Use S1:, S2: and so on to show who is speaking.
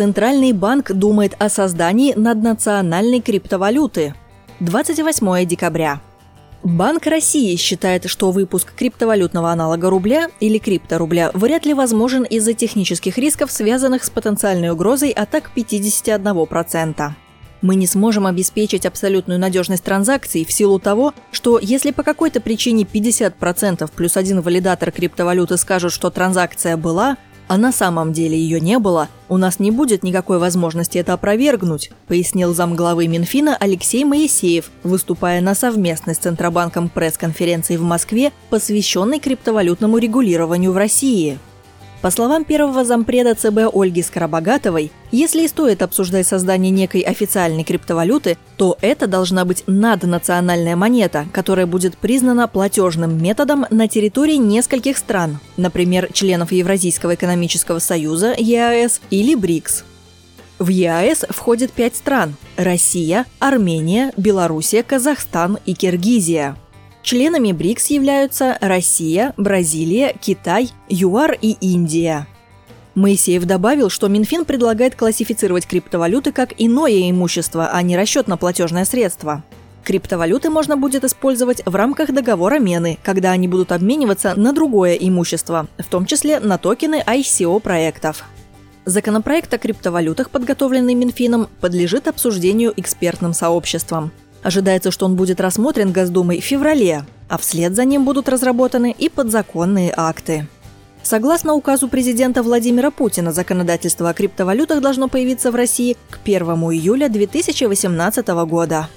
S1: Центральный банк думает о создании наднациональной криптовалюты. 28 декабря. Банк России считает, что выпуск криптовалютного аналога рубля или крипторубля вряд ли возможен из-за технических рисков, связанных с потенциальной угрозой атак 51%. Мы не сможем обеспечить абсолютную надежность транзакций в силу того, что если по какой-то причине 50% плюс один валидатор криптовалюты скажут, что транзакция была, а на самом деле ее не было, у нас не будет никакой возможности это опровергнуть, пояснил замглавы Минфина Алексей Моисеев, выступая на совместной с Центробанком пресс-конференции в Москве, посвященной криптовалютному регулированию в России. По словам первого зампреда ЦБ Ольги Скоробогатовой, если и стоит обсуждать создание некой официальной криптовалюты, то это должна быть наднациональная монета, которая будет признана платежным методом на территории нескольких стран, например, членов Евразийского экономического союза ЕАЭС или БРИКС. В ЕАЭС входит пять стран – Россия, Армения, Белоруссия, Казахстан и Киргизия – Членами БРИКС являются Россия, Бразилия, Китай, ЮАР и Индия. Моисеев добавил, что Минфин предлагает классифицировать криптовалюты как иное имущество, а не расчетно-платежное средство. Криптовалюты можно будет использовать в рамках договора мены, когда они будут обмениваться на другое имущество, в том числе на токены ICO проектов. Законопроект о криптовалютах, подготовленный Минфином, подлежит обсуждению экспертным сообществом. Ожидается, что он будет рассмотрен Госдумой в феврале, а вслед за ним будут разработаны и подзаконные акты. Согласно указу президента Владимира Путина, законодательство о криптовалютах должно появиться в России к 1 июля 2018 года.